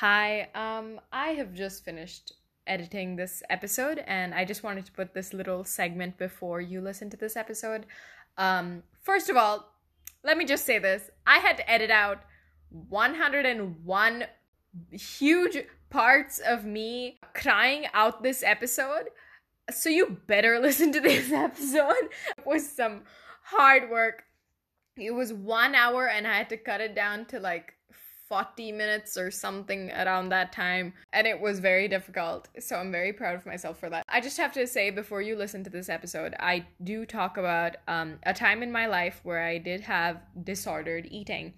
Hi, um, I have just finished editing this episode, and I just wanted to put this little segment before you listen to this episode. Um, first of all, let me just say this I had to edit out 101 huge parts of me crying out this episode. So you better listen to this episode. It was some hard work. It was one hour, and I had to cut it down to like 40 minutes or something around that time and it was very difficult. So i'm very proud of myself for that. I just have to say before you listen to this episode i do talk about um, a time in my life where i did have disordered eating.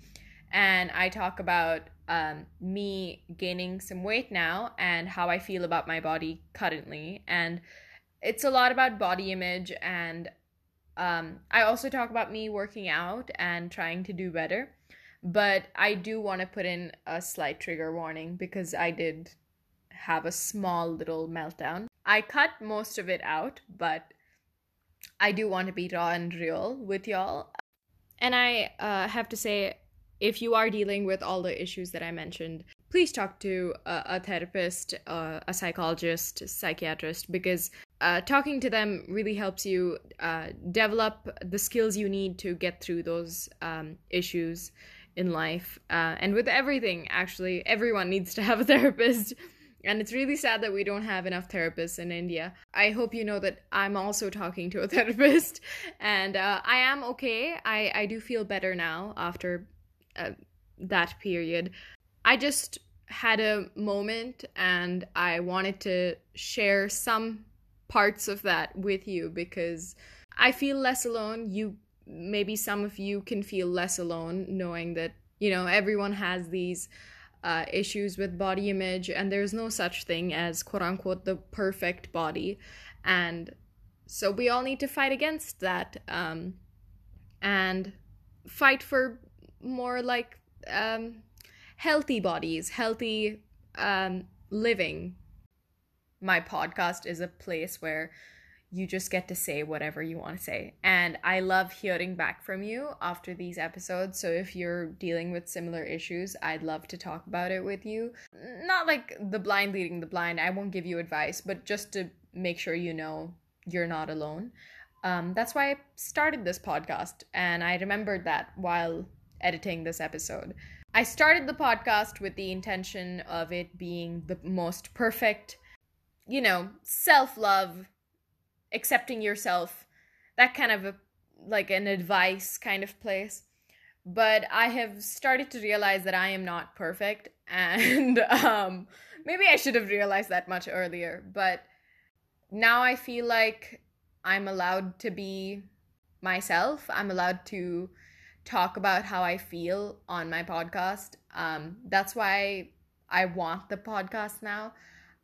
And i talk about um, me gaining some weight now and how i feel about my body currently. And it's a lot about body image and um, i also talk about me working out and trying to do better but I do want to put in a slight trigger warning because I did have a small little meltdown. I cut most of it out, but I do want to be raw and real with y'all. And I uh, have to say, if you are dealing with all the issues that I mentioned, please talk to a, a therapist, uh, a psychologist, psychiatrist, because uh, talking to them really helps you uh, develop the skills you need to get through those um, issues in life uh, and with everything actually everyone needs to have a therapist. And it's really sad that we don't have enough therapists in india. I hope you know that i'm also talking to a therapist. And uh, i am okay. I i do feel better now after uh, that period. I just had a moment and i wanted to share some parts of that with you because i feel less alone. You maybe some of you can feel less alone knowing that you know everyone has these uh, issues with body image and there's no such thing as quote unquote the perfect body. And so we all need to fight against that um, and fight for more like um, healthy bodies healthy um, living. My podcast is a place where you just get to say whatever you want to say. And I love hearing back from you after these episodes. So if you're dealing with similar issues, I'd love to talk about it with you. Not like the blind leading the blind, I won't give you advice, but just to make sure you know you're not alone. Um, that's why I started this podcast. And I remembered that while editing this episode. I started the podcast with the intention of it being the most perfect, you know, self love accepting yourself, that kind of a, like an advice kind of place. But I have started to realize that I am not perfect, and um, maybe I should have realized that much earlier. But now I feel like I'm allowed to be myself. I'm allowed to talk about how I feel on my podcast. Um, that's why I want the podcast now.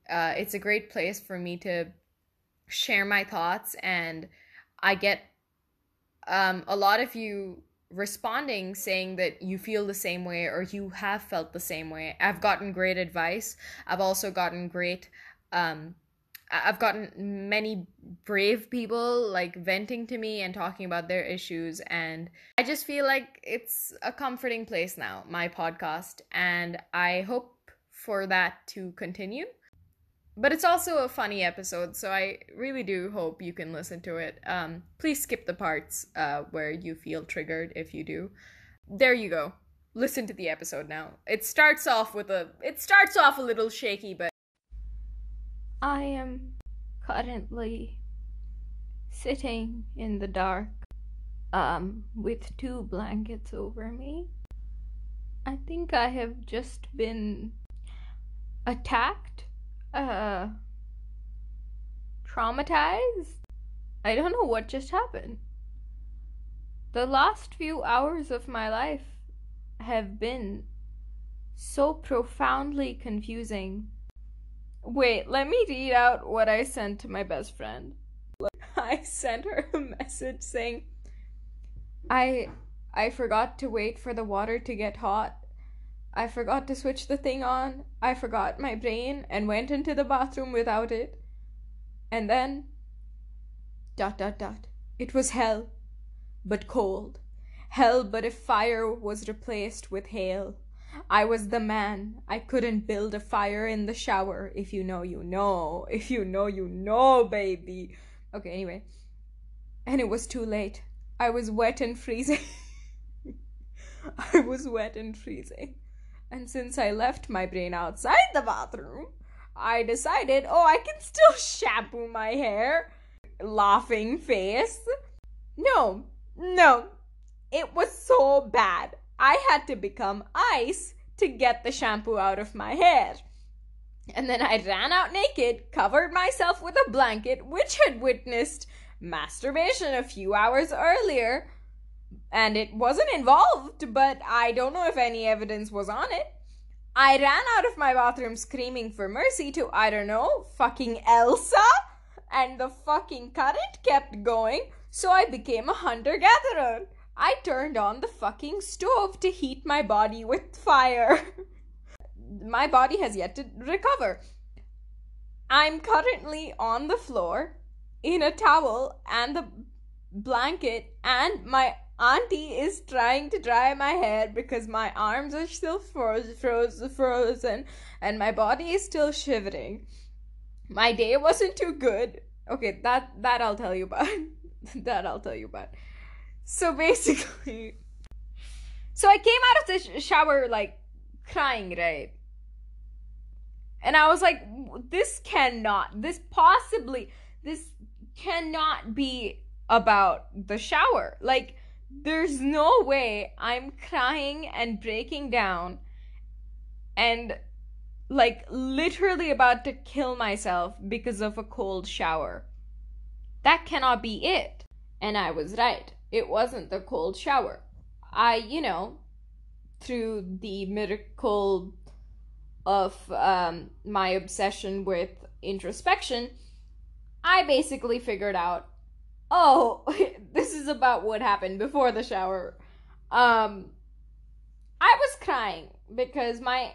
Uh, it's a great place for me to share my thoughts and I get um, a lot of you responding saying that you feel the same way or you have felt the same way. I've gotten great advice. I've also gotten great um I've gotten many brave people like venting to me and talking about their issues and I just feel like it's a comforting place now, my podcast, and I hope for that to continue but it's also a funny episode, so I really do hope you can listen to it. Um, please skip the parts uh, where you feel triggered if you do. There you go. Listen to the episode now. It starts off with a. It starts off a little shaky, but. I am currently sitting in the dark, um, with two blankets over me. I think I have just been attacked uh traumatized. I don't know what just happened. The last few hours of my life have been so profoundly confusing. Wait, let me read out what I sent to my best friend. I sent her a message saying I I forgot to wait for the water to get hot I forgot to switch the thing on. I forgot my brain and went into the bathroom without it. And then. dot dot dot. It was hell, but cold. Hell, but if fire was replaced with hail. I was the man. I couldn't build a fire in the shower. If you know, you know. If you know, you know, baby. Okay, anyway. And it was too late. I was wet and freezing. I was wet and freezing. And since I left my brain outside the bathroom, I decided, oh, I can still shampoo my hair. Laughing face. No, no, it was so bad. I had to become ice to get the shampoo out of my hair. And then I ran out naked, covered myself with a blanket, which had witnessed masturbation a few hours earlier. And it wasn't involved, but I don't know if any evidence was on it. I ran out of my bathroom screaming for mercy to, I don't know, fucking Elsa. And the fucking current kept going, so I became a hunter gatherer. I turned on the fucking stove to heat my body with fire. my body has yet to recover. I'm currently on the floor in a towel and the blanket, and my auntie is trying to dry my hair because my arms are still froze, froze, frozen and my body is still shivering. My day wasn't too good. Okay, that that I'll tell you about. that I'll tell you about. So basically, so I came out of the sh- shower like crying, right? And I was like, this cannot, this possibly, this cannot be about the shower. Like, there's no way I'm crying and breaking down and like literally about to kill myself because of a cold shower. That cannot be it. And I was right. It wasn't the cold shower. I, you know, through the miracle of um, my obsession with introspection, I basically figured out oh, this is about what happened before the shower. Um, I was crying because my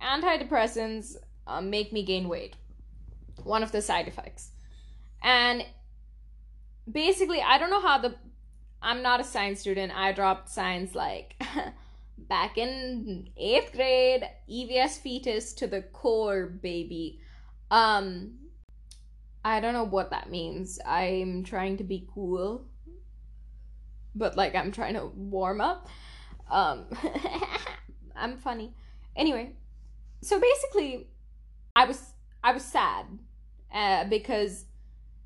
antidepressants uh, make me gain weight. One of the side effects. And basically, I don't know how the. I'm not a science student. I dropped science like back in eighth grade, EVS fetus to the core, baby. Um, I don't know what that means. I'm trying to be cool. But like I'm trying to warm up. Um I'm funny. Anyway, so basically I was I was sad uh, because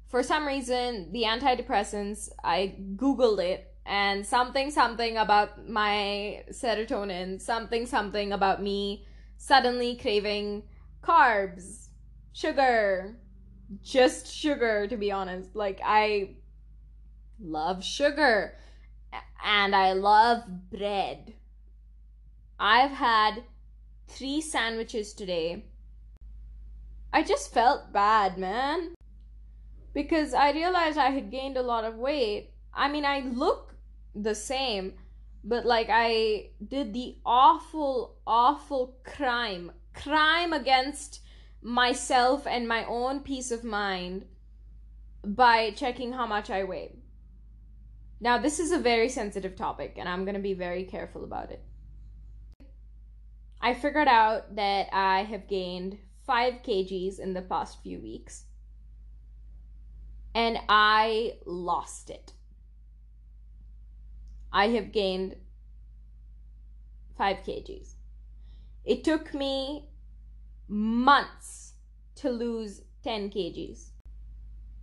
for some reason the antidepressants I googled it and something something about my serotonin, something something about me suddenly craving carbs, sugar, just sugar to be honest. Like i love sugar and i love bread. I've had three sandwiches today. I just felt bad man. Because i realized i had gained a lot of weight. I mean i look the same but like i did the awful awful crime. Crime against myself and my own peace of mind by checking how much I weigh. Now, this is a very sensitive topic, and I'm going to be very careful about it. I figured out that I have gained 5 kgs in the past few weeks, and I lost it. I have gained 5 kgs. It took me months to lose 10 kgs.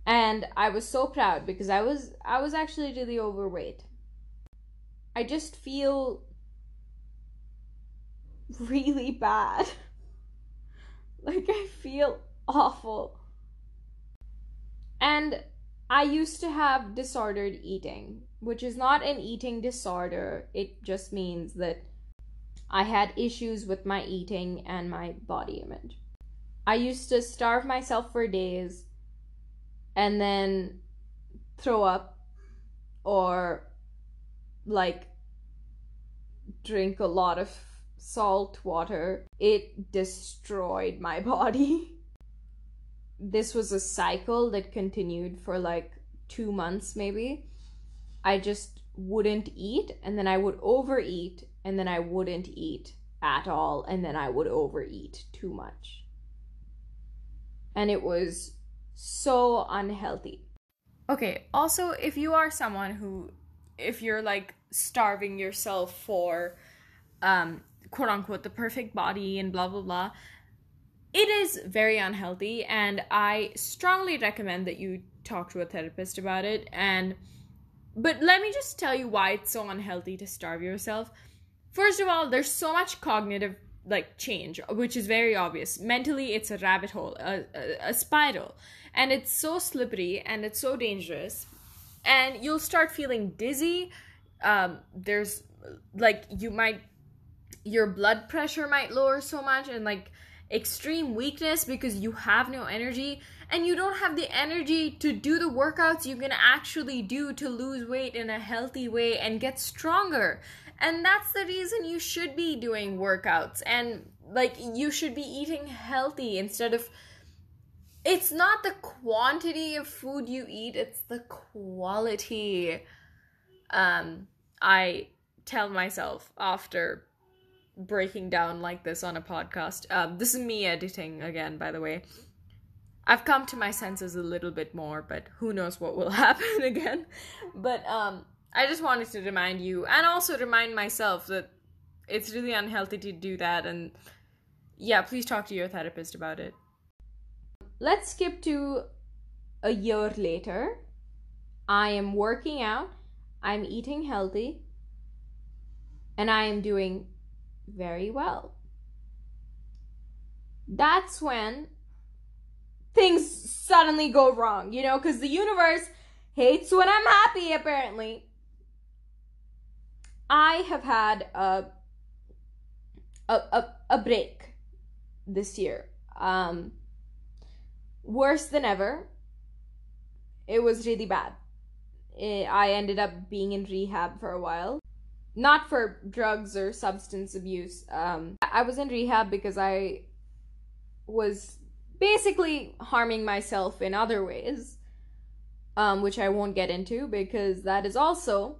And i was so proud because i was i was actually really overweight. I just feel really bad. Like i feel awful. And i used to have disordered eating which is not an eating disorder. It just means that I had issues with my eating and my body image. I used to starve myself for days and then throw up or like drink a lot of salt water. It destroyed my body. this was a cycle that continued for like two months, maybe. I just wouldn't eat and then I would overeat and then I wouldn't eat at all and then I would overeat too much. And it was so unhealthy. Okay, also, if you are someone who, if you're like starving yourself for, um, quote unquote, the perfect body and blah, blah, blah, it is very unhealthy. And I strongly recommend that you talk to a therapist about it. And, but let me just tell you why it's so unhealthy to starve yourself. First of all, there's so much cognitive like change, which is very obvious. Mentally, it's a rabbit hole, a, a, a spiral, and it's so slippery and it's so dangerous. And you'll start feeling dizzy. Um, there's like you might your blood pressure might lower so much and like extreme weakness because you have no energy and you don't have the energy to do the workouts you can actually do to lose weight in a healthy way and get stronger and that's the reason you should be doing workouts. And like you should be eating healthy instead of it's not the quantity of food you eat it's the quality um i tell myself after breaking down like this on a podcast. Um this is me editing again by the way. I've come to my senses a little bit more but who knows what will happen again. But um I just wanted to remind you and also remind myself that it's really unhealthy to do that. And yeah, please talk to your therapist about it. Let's skip to a year later. I am working out, I'm eating healthy, and I am doing very well. That's when things suddenly go wrong, you know, because the universe hates when I'm happy, apparently. I have had a a a, a break this year. Um, worse than ever. It was really bad. It, I ended up being in rehab for a while. Not for drugs or substance abuse. Um, I was in rehab because I was basically harming myself in other ways, um, which I won't get into because that is also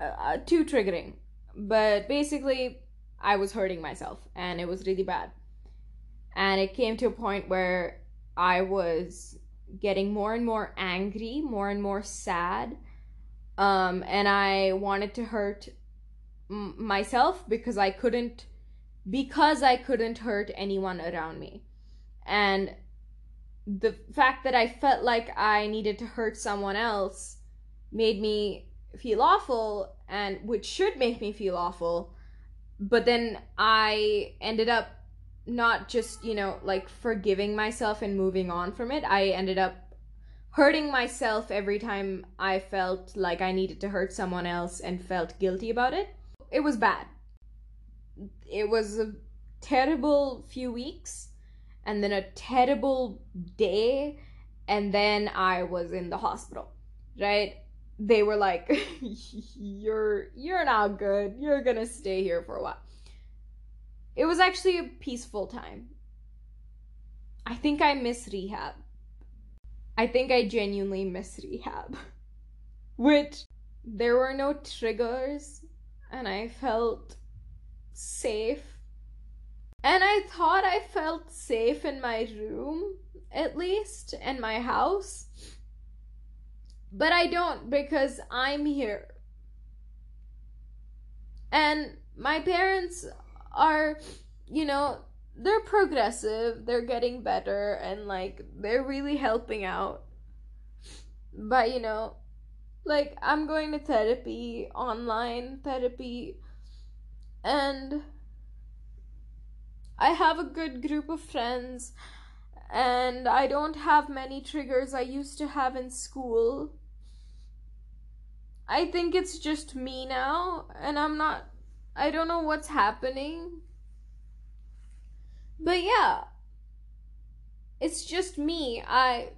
uh, too triggering. But basically, I was hurting myself and it was really bad. And it came to a point where I was getting more and more angry, more and more sad. Um, and I wanted to hurt m- myself because I couldn't because I couldn't hurt anyone around me. And the fact that I felt like I needed to hurt someone else made me feel awful and which should make me feel awful but then i ended up not just you know like forgiving myself and moving on from it. I ended up hurting myself every time i felt like i needed to hurt someone else and felt guilty about it. It was bad. It was a terrible few weeks and then a terrible day and then i was in the hospital right they were like you're you're not good. You're gonna stay here for a while. It was actually a peaceful time. I think i miss rehab. I think i genuinely miss rehab. Which there were no triggers and i felt safe. And i thought i felt safe in my room at least in my house but I don't because I'm here. And my parents are, you know, they're progressive, they're getting better, and like they're really helping out. But, you know, like I'm going to therapy, online therapy, and I have a good group of friends, and I don't have many triggers I used to have in school I think it's just me now, and I'm not. I don't know what's happening. But yeah. It's just me. I.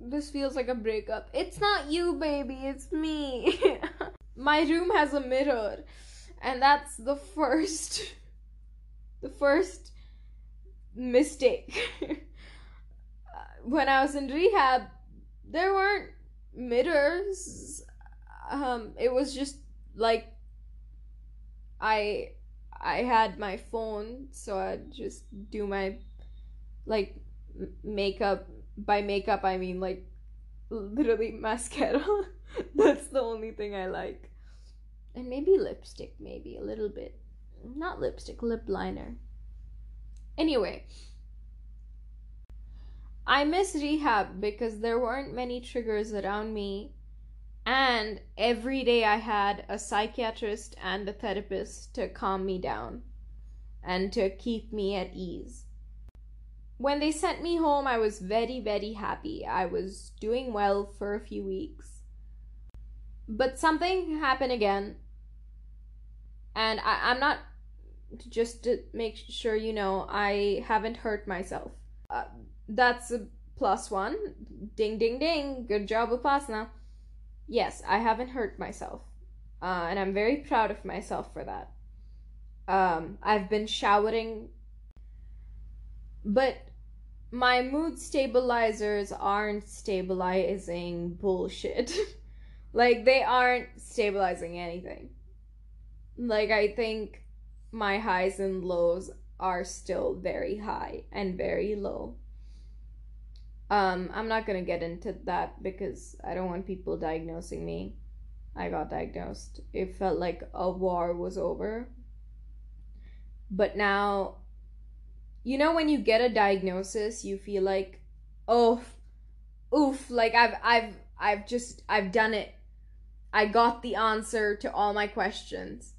This feels like a breakup. It's not you, baby, it's me. My room has a mirror, and that's the first. The first mistake. when I was in rehab, there weren't mirrors um it was just like i I had my phone, so I'd just do my like makeup. By makeup, I mean like literally mascara. That's the only thing I like. And maybe lipstick, maybe a little bit. Not lipstick, lip liner. Anyway, I miss rehab because there weren't many triggers around me and every day I had a psychiatrist and a therapist to calm me down and to keep me at ease. When they sent me home, I was very, very happy. I was doing well for a few weeks. But something happened again. And I, I'm not, just to make sure you know, I haven't hurt myself. Uh, that's a plus one. Ding, ding, ding. Good job, Upasna yes, I haven't hurt myself. Uh, and I'm very proud of myself for that. Um, I've been showering, but my mood stabilizers aren't stabilizing bullshit. like, they aren't stabilizing anything. Like, I think my highs and lows are still very high and very low. Um, I'm not gonna get into that because I don't want people diagnosing me. I got diagnosed. It felt like a war was over. But now, you know, when you get a diagnosis, you feel like, oh, oof, like I've, I've, I've just, I've done it. I got the answer to all my questions.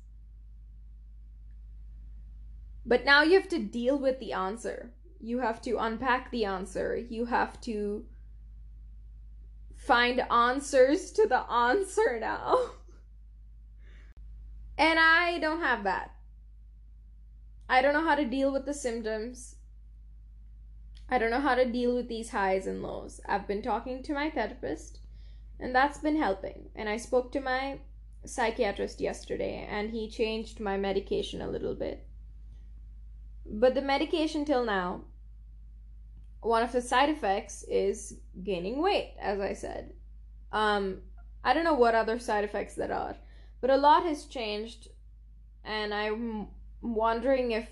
But now you have to deal with the answer you have to unpack the answer. You have to find answers to the answer now. and I don't have that. I don't know how to deal with the symptoms. I don't know how to deal with these highs and lows. I've been talking to my therapist, and that's been helping. And I spoke to my psychiatrist yesterday, and he changed my medication a little bit. But the medication till now one of the side effects is gaining weight, as I said. Um, I don't know what other side effects there are, but a lot has changed, and I'm wondering if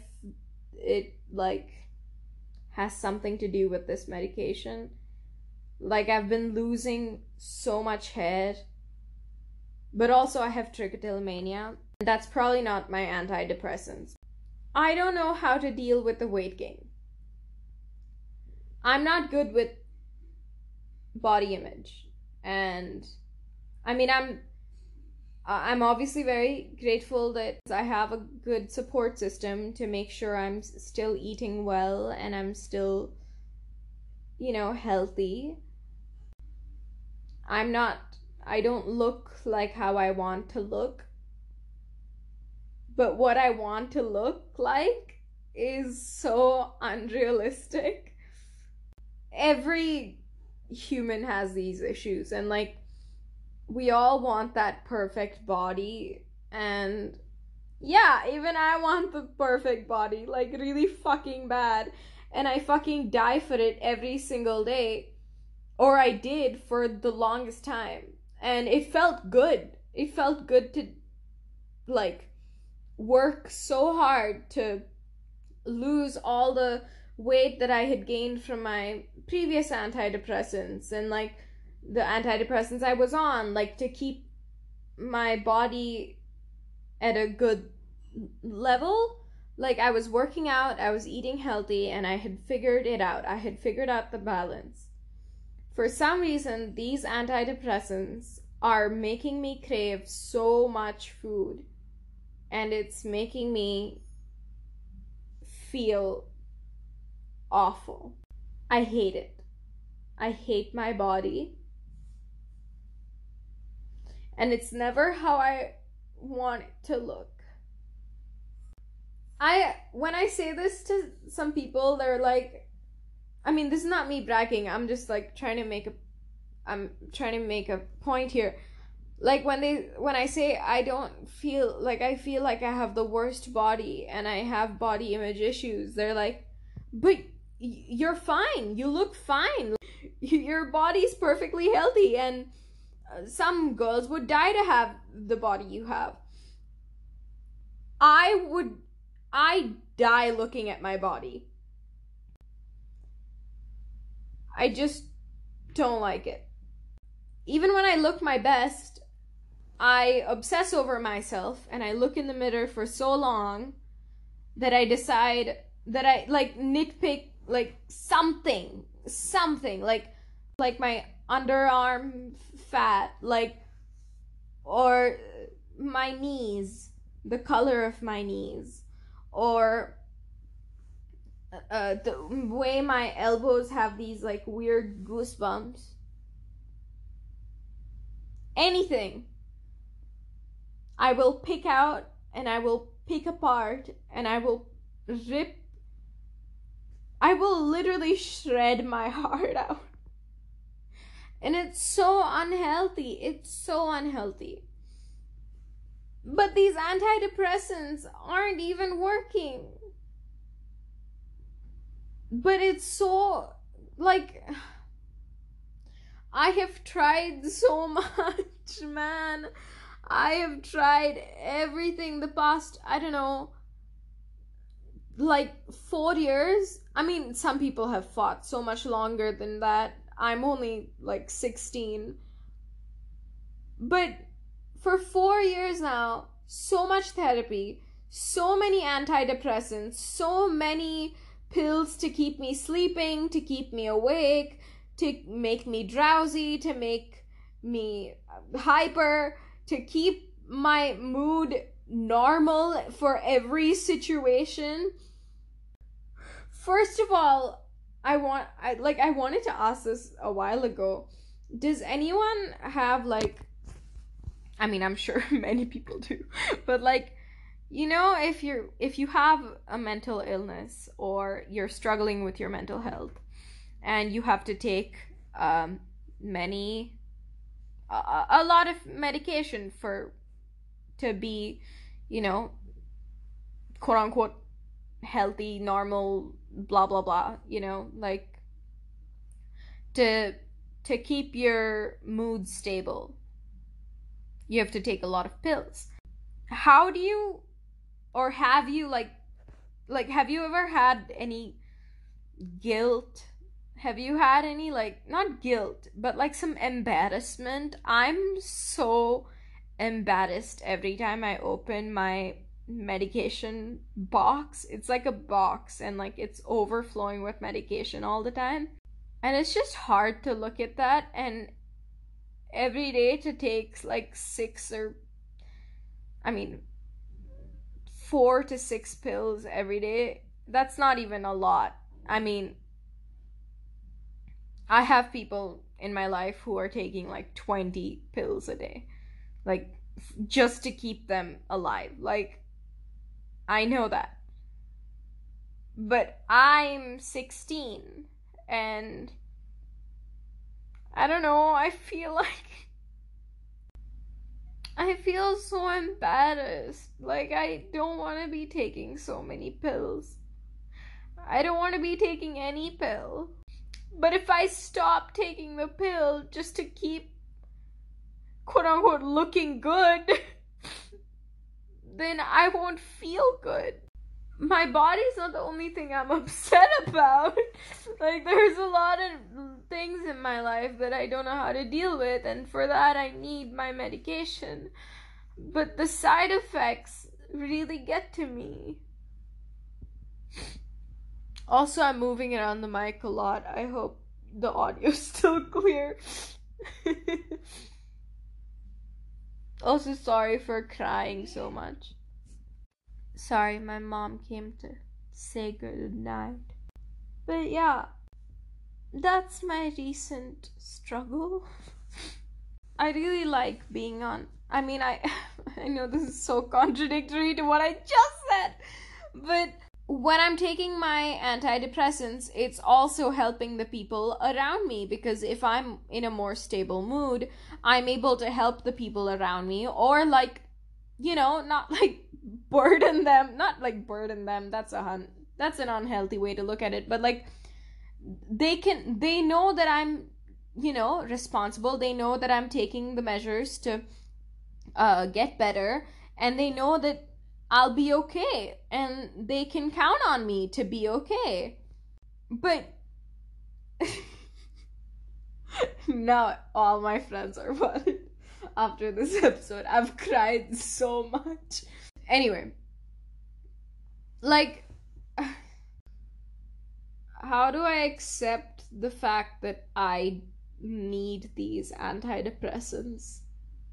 it like has something to do with this medication. Like I've been losing so much hair, but also I have trichotillomania. That's probably not my antidepressants. I don't know how to deal with the weight gain. I'm not good with body image and I mean I'm I'm obviously very grateful that I have a good support system to make sure I'm still eating well and I'm still you know healthy. I'm not I don't look like how I want to look. But what I want to look like is so unrealistic every human has these issues and like we all want that perfect body and yeah, even I want the perfect body, like really fucking bad. And I fucking die for it every single day. Or I did for the longest time. And it felt good. It felt good to like work so hard to lose all the weight that I had gained from my previous antidepressants and like the antidepressants I was on, like to keep my body at a good level. Like I was working out, I was eating healthy, and I had figured it out. I had figured out the balance. For some reason, these antidepressants are making me crave so much food, and it's making me feel awful. I hate it. I hate my body. And it's never how I want it to look. I when I say this to some people, they're like I mean, this is not me bragging. I'm just like trying to make a I'm trying to make a point here. Like when they when I say I don't feel like I feel like I have the worst body and I have body image issues, they're like, "But you're fine. You look fine. Your body's perfectly healthy, and uh, some girls would die to have the body you have. I would I die looking at my body. I just don't like it. Even when I look my best, I obsess over myself and I look in the mirror for so long that I decide that I like nitpick like something, something like like my underarm fat, like or my knees, the color of my knees, or uh, the way my elbows have these like weird goosebumps. Anything. I will pick out and I will pick apart and I will rip. I will literally shred my heart out. And it's so unhealthy. It's so unhealthy. But these antidepressants aren't even working. But it's so, like, I have tried so much, man. I have tried everything the past, I don't know, like four years. I mean, some people have fought so much longer than that. I'm only like 16. But for four years now, so much therapy, so many antidepressants, so many pills to keep me sleeping, to keep me awake, to make me drowsy, to make me hyper to keep my mood normal for every situation. First of all, I want I like I wanted to ask this a while ago. Does anyone have like I mean, I'm sure many people do. But like you know if you're if you have a mental illness or you're struggling with your mental health and you have to take um, many a, a lot of medication for to be, you know, quote unquote healthy, normal, blah blah blah, you know, like to to keep your mood stable. You have to take a lot of pills. How do you or have you like like have you ever had any guilt have you had any like not guilt but like some embarrassment i'm so embarrassed every time i open my medication box it's like a box and like it's overflowing with medication all the time and it's just hard to look at that and every day to take like six or i mean four to six pills every day that's not even a lot i mean I have people in my life who are taking like 20 pills a day. Like just to keep them alive. Like I know that. But I'm 16 and I don't know, I feel like I feel so embarrassed. Like I don't want to be taking so many pills. I don't want to be taking any pill. But if I stop taking the pill just to keep quote unquote looking good, then I won't feel good. My body's not the only thing I'm upset about. like, there's a lot of things in my life that I don't know how to deal with, and for that, I need my medication. But the side effects really get to me. Also, I'm moving around the mic a lot. I hope the audio's still clear. also, sorry for crying so much. Sorry, my mom came to say good night. But yeah, that's my recent struggle. I really like being on. I mean, I I know this is so contradictory to what I just said, but when I'm taking my antidepressants, it's also helping the people around me because if I'm in a more stable mood, I'm able to help the people around me or like you know, not like burden them, not like burden them. That's a hun- that's an unhealthy way to look at it, but like they can they know that I'm, you know, responsible. They know that I'm taking the measures to uh get better and they know that I'll be okay and they can count on me to be okay. But now all my friends are worried after this episode. I've cried so much. Anyway, like, how do I accept the fact that I need these antidepressants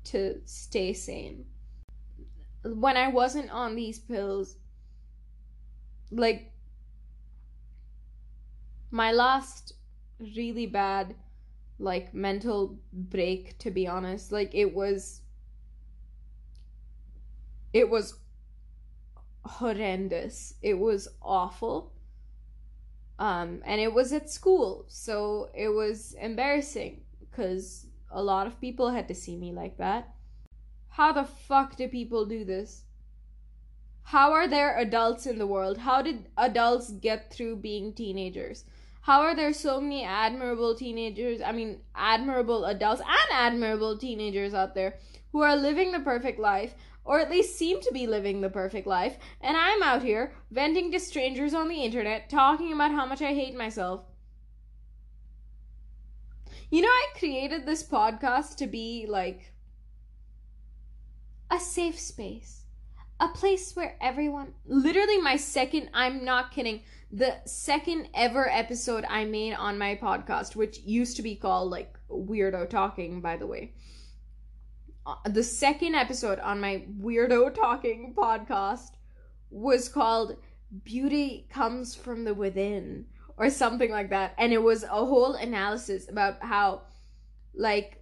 to stay sane? When I wasn't on these pills, like my last really bad like mental break to be honest like it was it was horrendous. It was awful. Um and it was at school so it was embarrassing because a lot of people had to see me like that how the fuck do people do this? How are there adults in the world? How did adults get through being teenagers? How are there so many admirable teenagers, I mean, admirable adults and admirable teenagers out there who are living the perfect life, or at least seem to be living the perfect life, and I'm out here venting to strangers on the internet talking about how much I hate myself? You know, I created this podcast to be like a safe space, a place where everyone, literally, my second, I'm not kidding, the second ever episode I made on my podcast, which used to be called like Weirdo Talking, by the way. Uh, the second episode on my Weirdo Talking podcast was called Beauty Comes from the Within or something like that. And it was a whole analysis about how, like,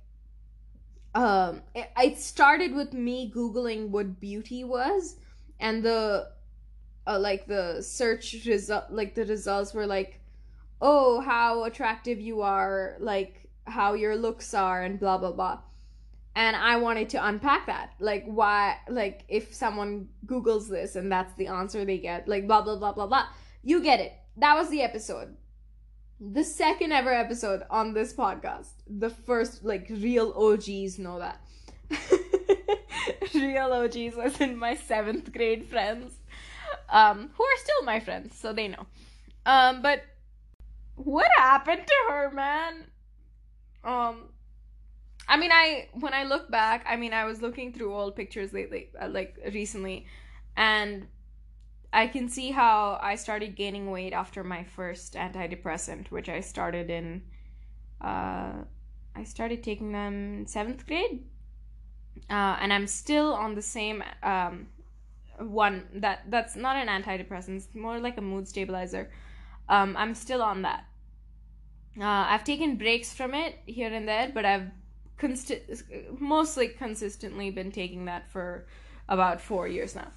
um it, it started with me googling what beauty was and the uh, like the search result like the results were like oh how attractive you are like how your looks are and blah blah blah. And i wanted to unpack that. Like why like if someone googles this and that's the answer they get like blah blah blah blah blah. You get it. That was the episode the second ever episode on this podcast. The first, like, real OGs know that. real OGs was in my seventh grade friends, um, who are still my friends, so they know. Um, but what happened to her, man? Um, I mean, I when I look back, I mean, I was looking through old pictures lately, uh, like recently, and I can see how I started gaining weight after my first antidepressant, which I started in. Uh, I started taking them in seventh grade, uh, and I'm still on the same um, one that that's not an antidepressant. It's more like a mood stabilizer. Um, I'm still on that. Uh, I've taken breaks from it here and there, but I've consti- mostly consistently been taking that for about four years now,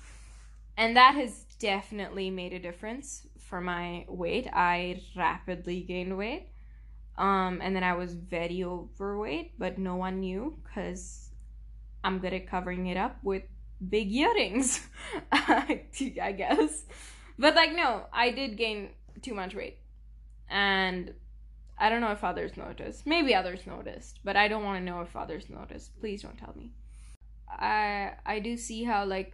and that has definitely made a difference for my weight. I rapidly gained weight. Um, and then I was very overweight, but no one knew because I'm good at covering it up with big earrings, I guess. But like, no, I did gain too much weight. And I don't know if others noticed. Maybe others noticed, but I don't want to know if others noticed. Please don't tell me. I I do see how like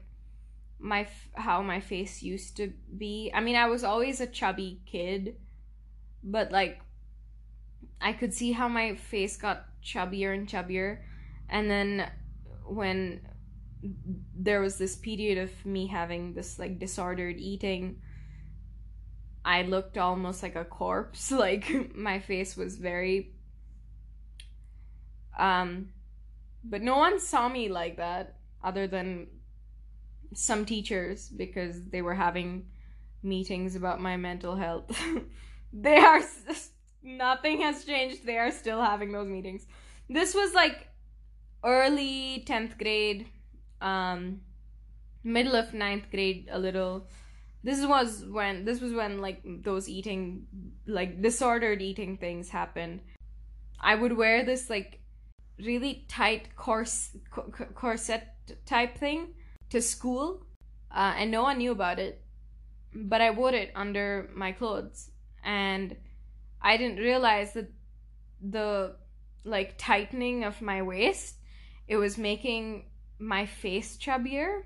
my how my face used to be. I mean, I was always a chubby kid, but like I could see how my face got chubbier and chubbier and then when there was this period of me having this like disordered eating I looked almost like a corpse like my face was very um but no one saw me like that other than some teachers because they were having meetings about my mental health. they are nothing has changed. They are still having those meetings. This was like early 10th grade, um middle of ninth grade a little. This was when this was when like those eating like disordered eating things happened. I would wear this like really tight corset corset type thing to school, uh, and no one knew about it. But I wore it under my clothes, and I didn't realize that the like tightening of my waist it was making my face chubbier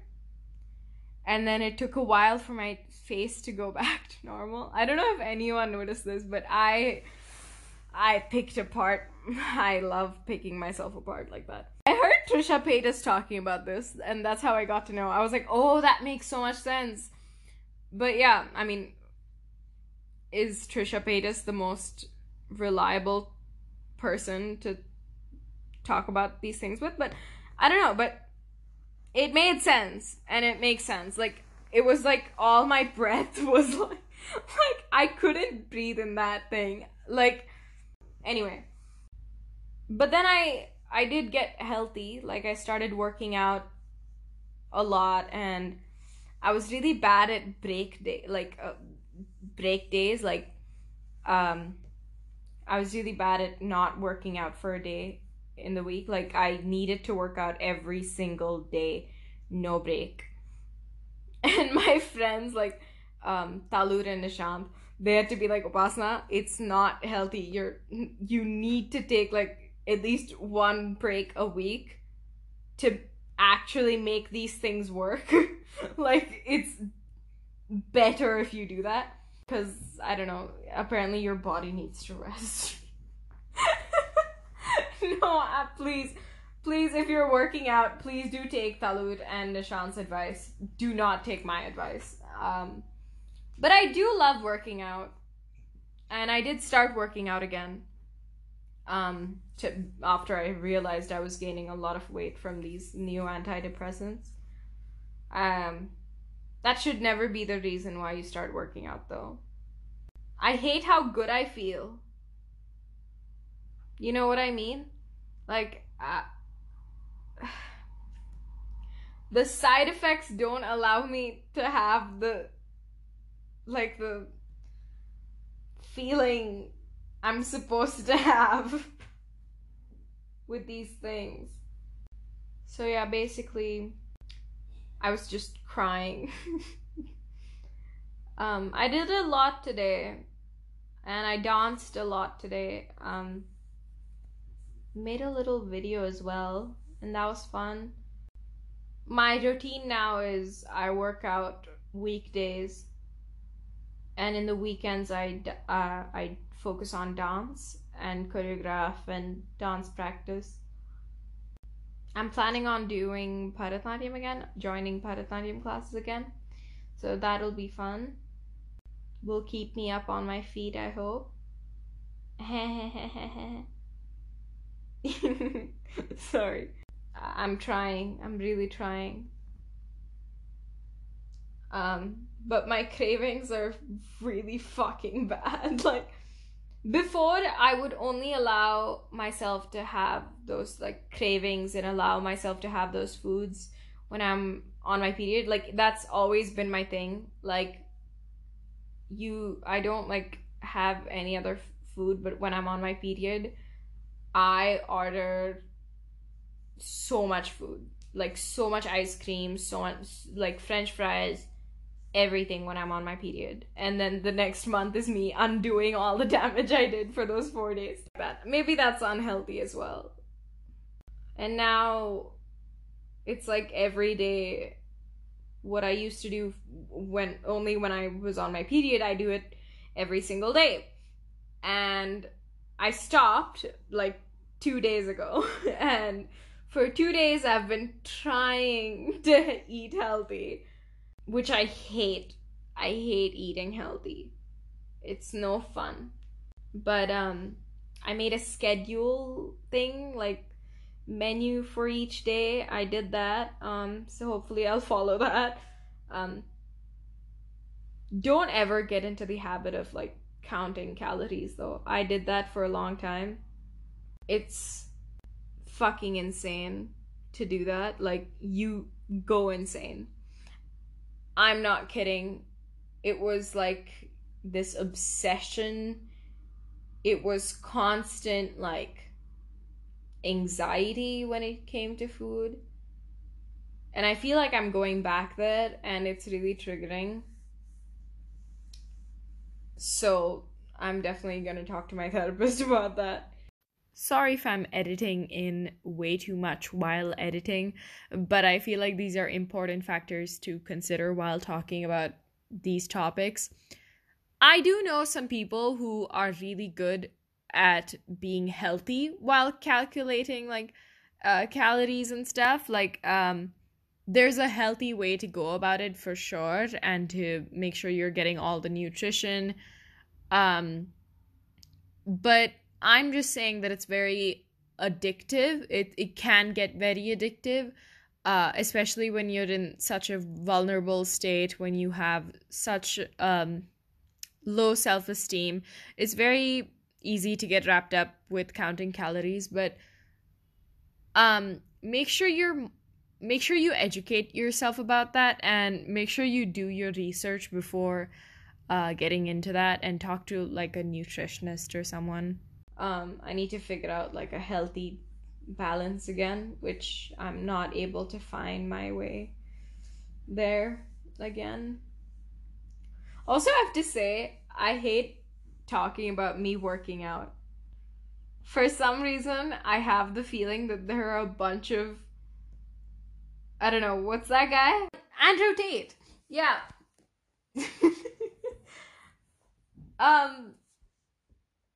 and then it took a while for my face to go back to normal. I don't know if anyone noticed this, but I I picked apart. I love picking myself apart like that. I heard Trisha Paytas talking about this, and that's how I got to know. I was like, oh, that makes so much sense. But yeah, I mean, is Trisha Paytas the most reliable person to talk about these things with? But I don't know, but it made sense and it makes sense. Like it was like all my breath was like like I couldn't breathe in that thing. Like anyway. But then I I did get healthy. Like I started working out a lot and I was really bad at break day like uh, break days like um I was really bad at not working out for a day in the week. Like I needed to work out every single day, no break. And my friends like um Talur and Nishant, they had to be like, Upasana, it's not healthy. You're you need to take like at least one break a week to actually make these things work. like it's better if you do that. Cause I don't know, apparently your body needs to rest. no, uh, please, please, if you're working out, please do take Talud and Nishant's advice. Do not take my advice. Um, but I do love working out, and I did start working out again. Um, to, after I realized I was gaining a lot of weight from these new antidepressants. Um, that should never be the reason why you start working out, though. I hate how good I feel you know what I mean? Like, uh, the side effects don't allow me to have the, like, the feeling I'm supposed to have with these things. So, yeah, basically, I was just crying. um, I did a lot today, and I danced a lot today. Um, made a little video as well, and that was fun. My routine now is I work out weekdays, and in the weekends I uh, I focus on dance and choreograph and dance practice. I'm planning on doing Bharatanatyam again, joining Bharatanatyam classes again. So that'll be fun. Will keep me up on my feet, I hope. Sorry. I'm trying. I'm really trying. Um, but my cravings are really fucking bad. Like before I would only allow myself to have those like cravings and allow myself to have those foods when I'm on my period. Like that's always been my thing. Like you I don't like have any other f- food but when I'm on my period I order so much food, like so much ice cream, so much like French fries, everything when I'm on my period. And then the next month is me undoing all the damage I did for those four days. Maybe that's unhealthy as well. And now it's like every day what I used to do when only when I was on my period, I do it every single day. And I stopped like two days ago. and for two days, I've been trying to eat healthy, which I hate. I hate eating healthy. It's no fun. But um I made a schedule thing like menu for each day. I did that. Um so hopefully I'll follow that. Um don't ever get into the habit of like counting calories though. I did that for a long time. It's fucking insane to do that. Like you go insane. I'm not kidding. It was like this obsession. It was constant like anxiety when it came to food. And I feel like I'm going back there and it's really triggering. So I'm definitely going to talk to my therapist about that. Sorry if I'm editing in way too much while editing, but I feel like these are important factors to consider while talking about these topics. I do know some people who are really good at being healthy while calculating like uh, calories and stuff. Like, um, there's a healthy way to go about it for sure, and to make sure you're getting all the nutrition. Um, but I'm just saying that it's very addictive. It it can get very addictive, uh, especially when you're in such a vulnerable state, when you have such um, low self esteem. It's very easy to get wrapped up with counting calories, but um, make sure you're make sure you educate yourself about that and make sure you do your research before uh, getting into that and talk to like a nutritionist or someone um, I need to figure out like a healthy balance again, which I'm not able to find my way there again. Also, I have to say, I hate talking about me working out. For some reason, I have the feeling that there are a bunch of. I don't know, what's that guy? Andrew Tate! Yeah. um,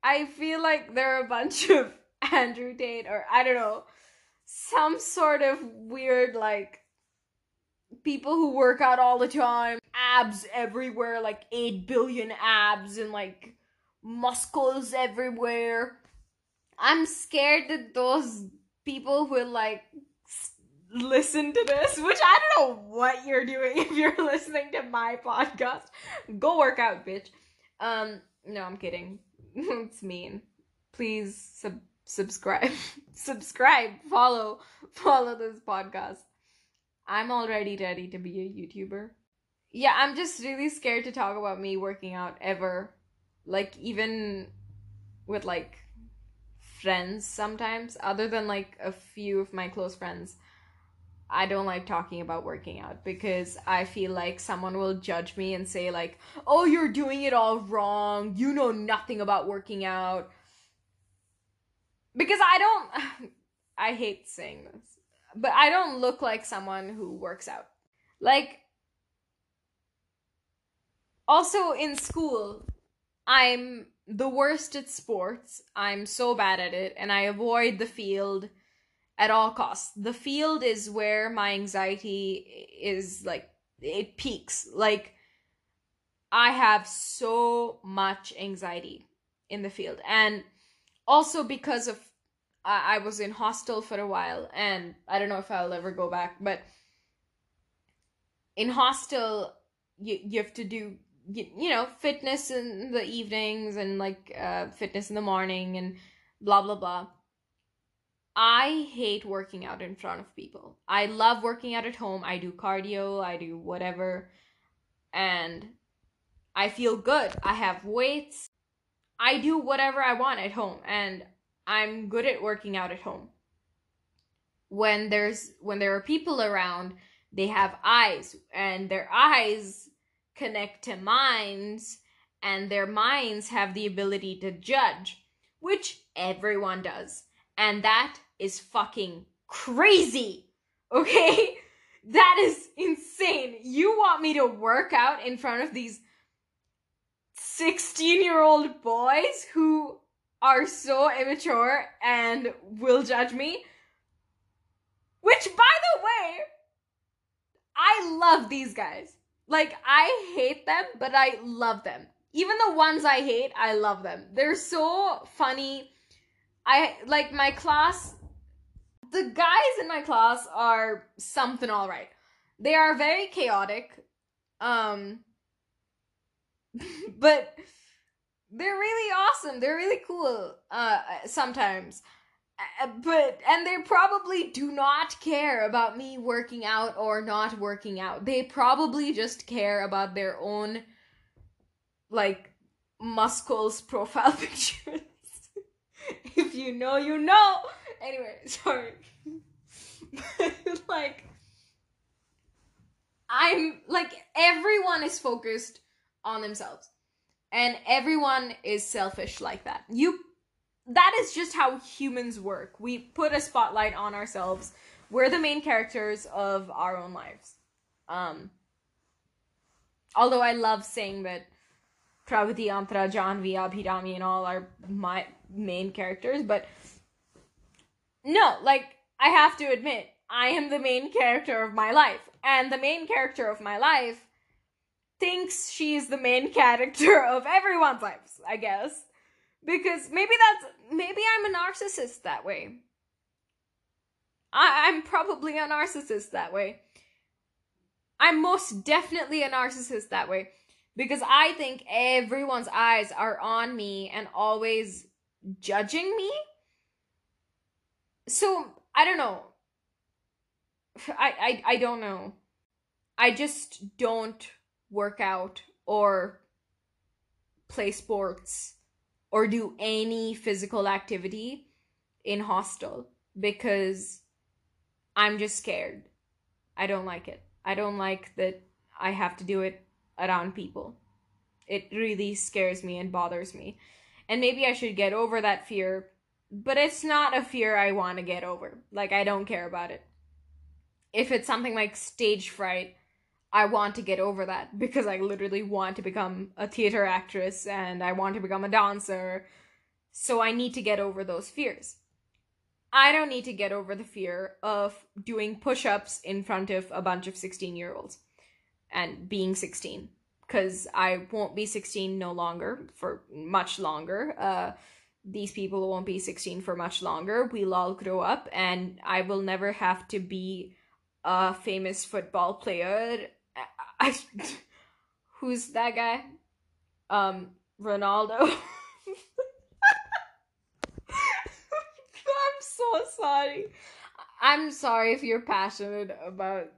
I feel like there are a bunch of Andrew Tate or I don't know, some sort of weird like people who work out all the time, abs everywhere, like 8 billion abs and like muscles everywhere. I'm scared that those people will like listen to this, which I don't know what you're doing if you're listening to my podcast. Go work out, bitch. Um, no, I'm kidding. It's mean. Please sub- subscribe. subscribe. Follow. Follow this podcast. I'm already ready to be a YouTuber. Yeah, I'm just really scared to talk about me working out ever. Like, even with like friends sometimes, other than like a few of my close friends. I don't like talking about working out because I feel like someone will judge me and say like, "Oh, you're doing it all wrong. You know nothing about working out." Because I don't I hate saying this, but I don't look like someone who works out. Like also in school, I'm the worst at sports. I'm so bad at it and I avoid the field at all costs. The field is where my anxiety is like it peaks. Like I have so much anxiety in the field. And also because of I, I was in hostel for a while and I don't know if I'll ever go back, but in hostel you, you have to do you, know fitness in the evenings and like uh, fitness in the morning and blah blah blah I hate working out in front of people. I love working out at home. I do cardio, I do whatever, and I feel good. I have weights. I do whatever I want at home, and I'm good at working out at home. When there's when there are people around, they have eyes, and their eyes connect to minds, and their minds have the ability to judge, which everyone does. And that is fucking crazy. Okay? That is insane. You want me to work out in front of these 16 year old boys who are so immature and will judge me? Which, by the way, I love these guys. Like, I hate them, but I love them. Even the ones I hate, I love them. They're so funny. I like my class the guys in my class are something all right. They are very chaotic. Um but they're really awesome. They're really cool uh sometimes. Uh, but and they probably do not care about me working out or not working out. They probably just care about their own like muscles profile pictures. if you know, you know. Anyway, sorry. like I'm like everyone is focused on themselves. And everyone is selfish like that. You that is just how humans work. We put a spotlight on ourselves. We're the main characters of our own lives. Um, although I love saying that Pravati, Antara, Janvi, Abhirami, and all are my main characters, but no, like, I have to admit, I am the main character of my life. And the main character of my life thinks she's the main character of everyone's lives, I guess. Because maybe that's maybe I'm a narcissist that way. I, I'm probably a narcissist that way. I'm most definitely a narcissist that way. Because I think everyone's eyes are on me and always judging me. So I don't know. I, I I don't know. I just don't work out or play sports or do any physical activity in hostel because I'm just scared. I don't like it. I don't like that I have to do it around people. It really scares me and bothers me. And maybe I should get over that fear, but it's not a fear I want to get over. Like, I don't care about it. If it's something like stage fright, I want to get over that because I literally want to become a theater actress and I want to become a dancer. So I need to get over those fears. I don't need to get over the fear of doing push ups in front of a bunch of 16 year olds and being 16 because I won't be 16 no longer for much longer. Uh, these people won't be 16 for much longer. We'll all grow up and I will never have to be a famous football player I, who's that guy? Um, Ronaldo. I'm so sorry. I'm sorry if you're passionate about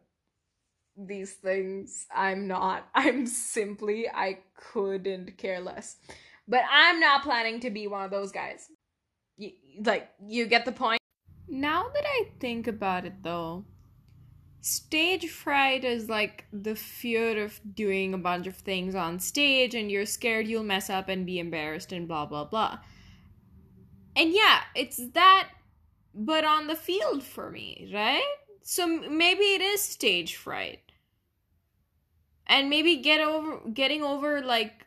these things. I'm not. I'm simply, I couldn't care less. But I'm not planning to be one of those guys. Like, you get the point? Now that I think about it though, stage fright is like the fear of doing a bunch of things on stage and you're scared you'll mess up and be embarrassed and blah blah blah. And yeah, it's that but on the field for me, right? So maybe it is stage fright. And maybe get over getting over like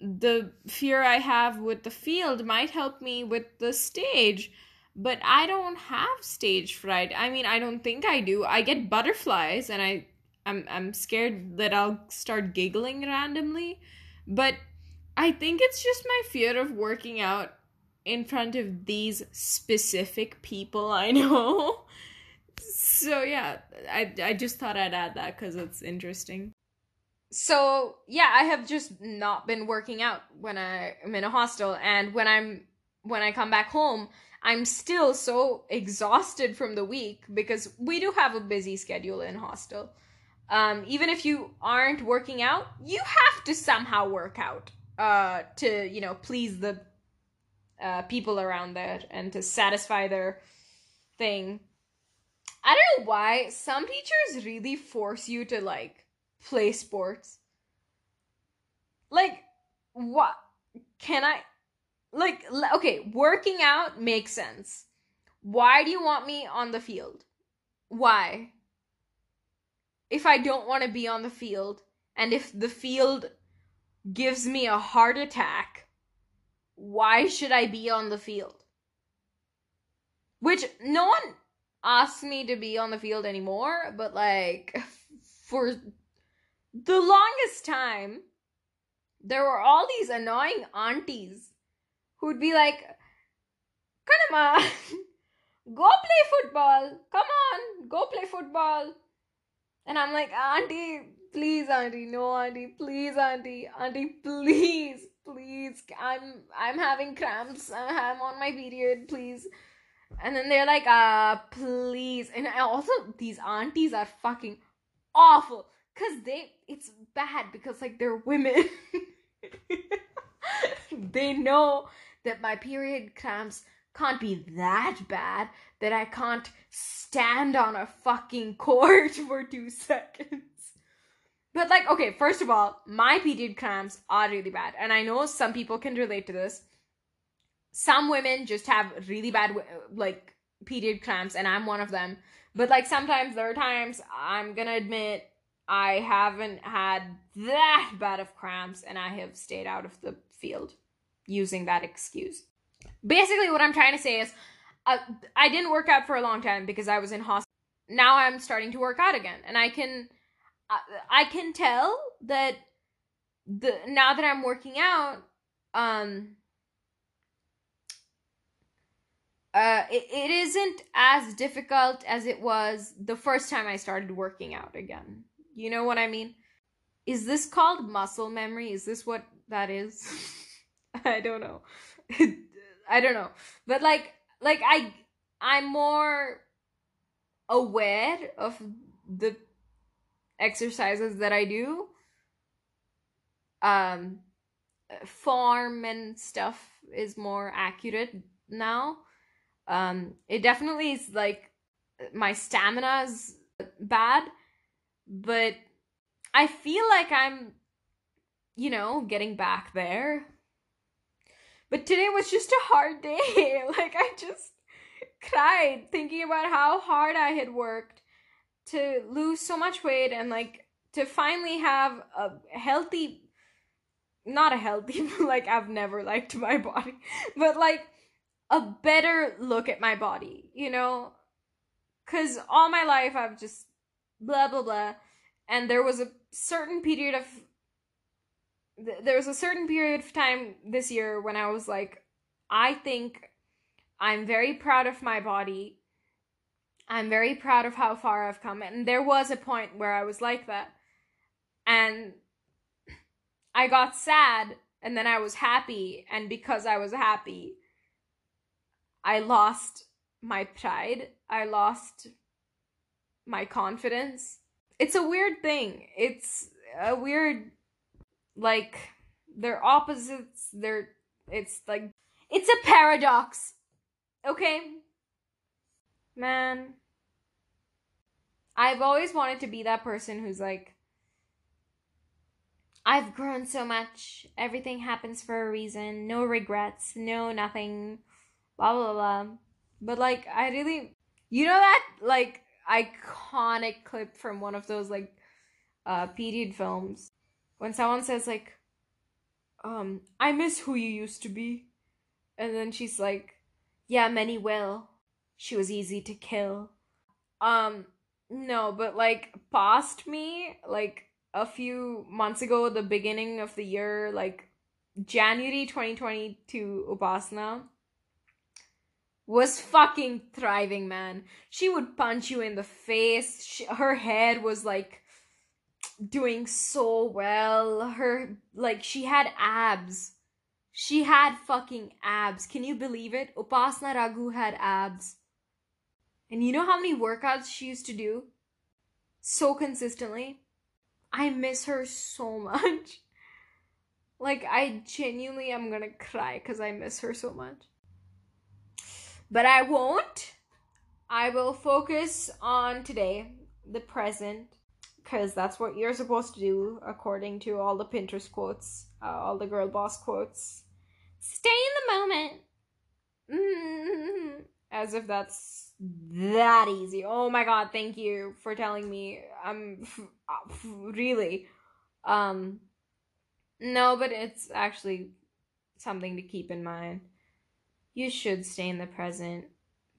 the fear I have with the field might help me with the stage but I don't have stage fright. I mean, I don't think I do. I get butterflies and I I'm I'm scared that I'll start giggling randomly, but I think it's just my fear of working out in front of these specific people I know. So yeah, I I just thought I'd add that cuz it's interesting. So, yeah, I have just not been working out when I am in a hostel and when I'm when I come back home, I'm still so exhausted from the week because we do have a busy schedule in hostel. Um, even if you aren't working out, you have to somehow work out uh, to, you know, please the uh, people around there and to satisfy their thing. I don't know why some teachers really force you to like play sports. Like, what? Can I? like okay working out makes sense why do you want me on the field why if i don't want to be on the field and if the field gives me a heart attack why should i be on the field which no one asks me to be on the field anymore but like for the longest time there were all these annoying aunties who'd be like, Kanama, go play football. Come on, go play football. And I'm like, Auntie, please, Auntie, no, Auntie, please, Auntie, Auntie, please, please. I'm I'm having cramps. I'm on my period, please. And then they're like, uh, please. And also, these aunties are fucking awful. Cause they, it's bad because like they're women. they know that my period cramps can't be that bad that I can't stand on a fucking court for two seconds. But, like, okay, first of all, my period cramps are really bad. And I know some people can relate to this. Some women just have really bad like period cramps and I'm one of them. But like sometimes there are times I'm to admit I haven't had that bad of cramps and I have stayed out of the field using that excuse. Basically what I'm trying to say is uh, I didn't work out for a long time because I was in hospital. Now I'm starting to work out again and I can I, I can tell that the now that I'm working out um uh, it, it isn't as difficult as it was the first time I started working out again. You know what I mean? Is this called muscle memory? Is this what that is? I don't know. I don't know. But like like I I'm more aware of the exercises that I do. Um form and stuff is more accurate now um, it definitely is like my stamina is bad, but I feel like I'm, you know, getting back there. But today was just a hard day. like I just cried thinking about how hard I had worked to lose so much weight and like to finally have a healthy not a healthy like I've never liked my body but like a better look at my body, you know? Because all my life I've just blah, blah, blah. And there was a certain period of. There was a certain period of time this year when I was like, I think I'm very proud of my body. I'm very proud of how far I've come. And there was a point where I was like that. And I got sad and then I was happy. And because I was happy, I lost my pride. I lost my confidence. It's a weird thing. It's a weird like they're opposites. They're it's like it's a paradox. Okay? Man, I've always wanted to be that person who's like I've grown so much. Everything happens for a reason. No regrets. No nothing blah blah blah. But like I really you know that like iconic clip from one of those like uh period films? When someone says like um I miss who you used to be. And then she's like yeah many will. She was easy to kill. Um no but like past me like a few months ago the beginning of the year like January 2022 Upasana was fucking thriving, man. She would punch you in the face. She, her head was like doing so well. Her like she had abs. She had fucking abs. Can you believe it? Upasana Raghu had abs. And you know how many workouts she used to do? So consistently. I miss her so much. Like I genuinely am gonna cry because I miss her so much. But I won't. I will focus on today, the present, because that's what you're supposed to do according to all the Pinterest quotes, uh, all the girl boss quotes. Stay in the moment. Mm-hmm. As if that's that easy. Oh my god, thank you for telling me. I'm um, really um no, but it's actually something to keep in mind you should stay in the present.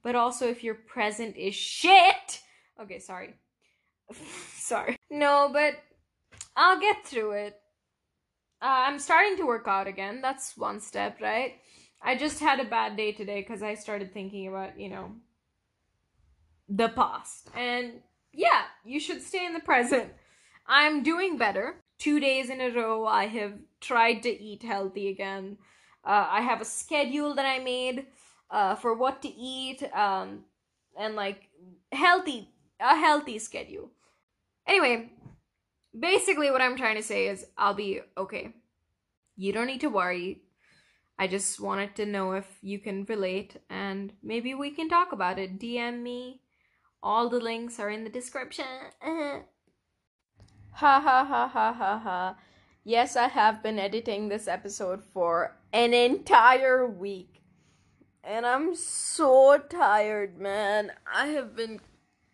But also, if your present is shit. Okay, sorry. sorry. No, but I'll get through it. Uh, I'm starting to work out again. That's one step, right? I just had a bad day today because I started thinking about, you know, the past. And yeah, you should stay in the present. I'm doing better. Two days in a row, I have tried to eat healthy again. Uh, I have a schedule that I made uh, for what to eat um, and like healthy, a healthy schedule. Anyway, basically, what I'm trying to say is I'll be okay. You don't need to worry. I just wanted to know if you can relate and maybe we can talk about it. DM me. All the links are in the description. ha ha ha ha ha ha. Yes, I have been editing this episode for an entire week. and I'm so tired, man. I have been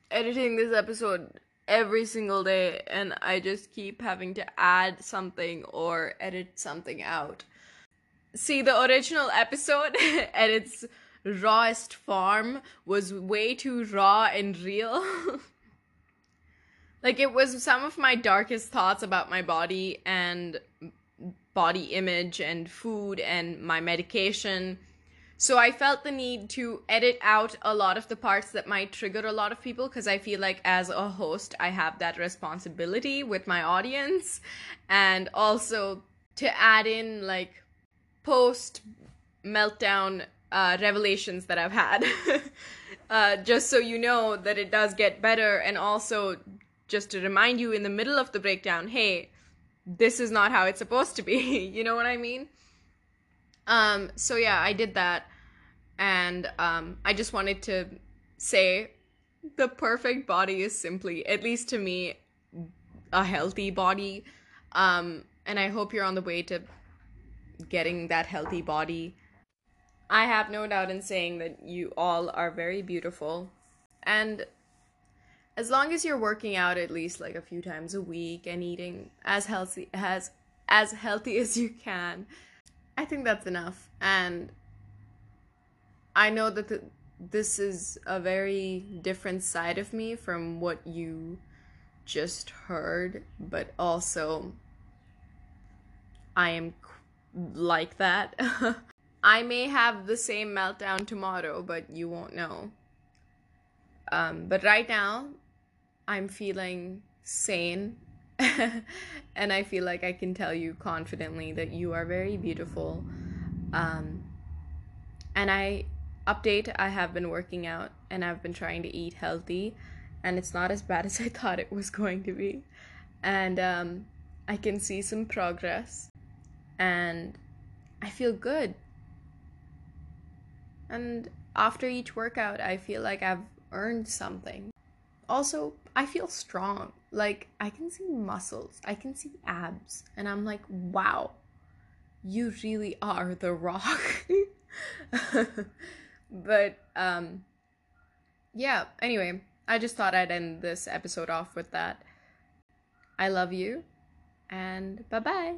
editing this episode every single day, and I just keep having to add something or edit something out. See, the original episode at its rawest form was way too raw and real. like, it was some of my darkest thoughts about my body and body image and food and my medication so I felt the need to edit out a lot of the parts that might trigger a lot of people because I feel like as a host, I have that responsibility with my audience and also to add in like post meltdown uh, revelations that I've had. uh, just so you know that it does get better and also just to remind you in the middle of the breakdown, hey, this is not how it's supposed to be. you know what I mean? Um, so yeah, I did that and um, I just wanted to say the perfect body is simply, at least to me, a healthy body. Um, and I hope you're on the way to getting that healthy body. I have no doubt in saying that you all are very beautiful. And as long as you're working out at least like a few times a week and eating as healthy as as healthy as you can, I think that's enough. And I know that the, this is a very different side of me from what you just heard, but also I am like that. I may have the same meltdown tomorrow, but you won't know. Um, but right now, I'm feeling sane. and I feel like I can tell you confidently that you are very beautiful. Um, and I update I have been working out and I've been trying to eat healthy and it's not as bad as I thought it was going to be. And um, I can see some progress and I feel good. And after each workout, I feel like I've earned something. Also, I feel strong. Like, I can see muscles, I can see abs, and I'm like, wow, you really are the rock. But um yeah, anyway, I just thought I'd end this episode off with that. I love you and bye-bye.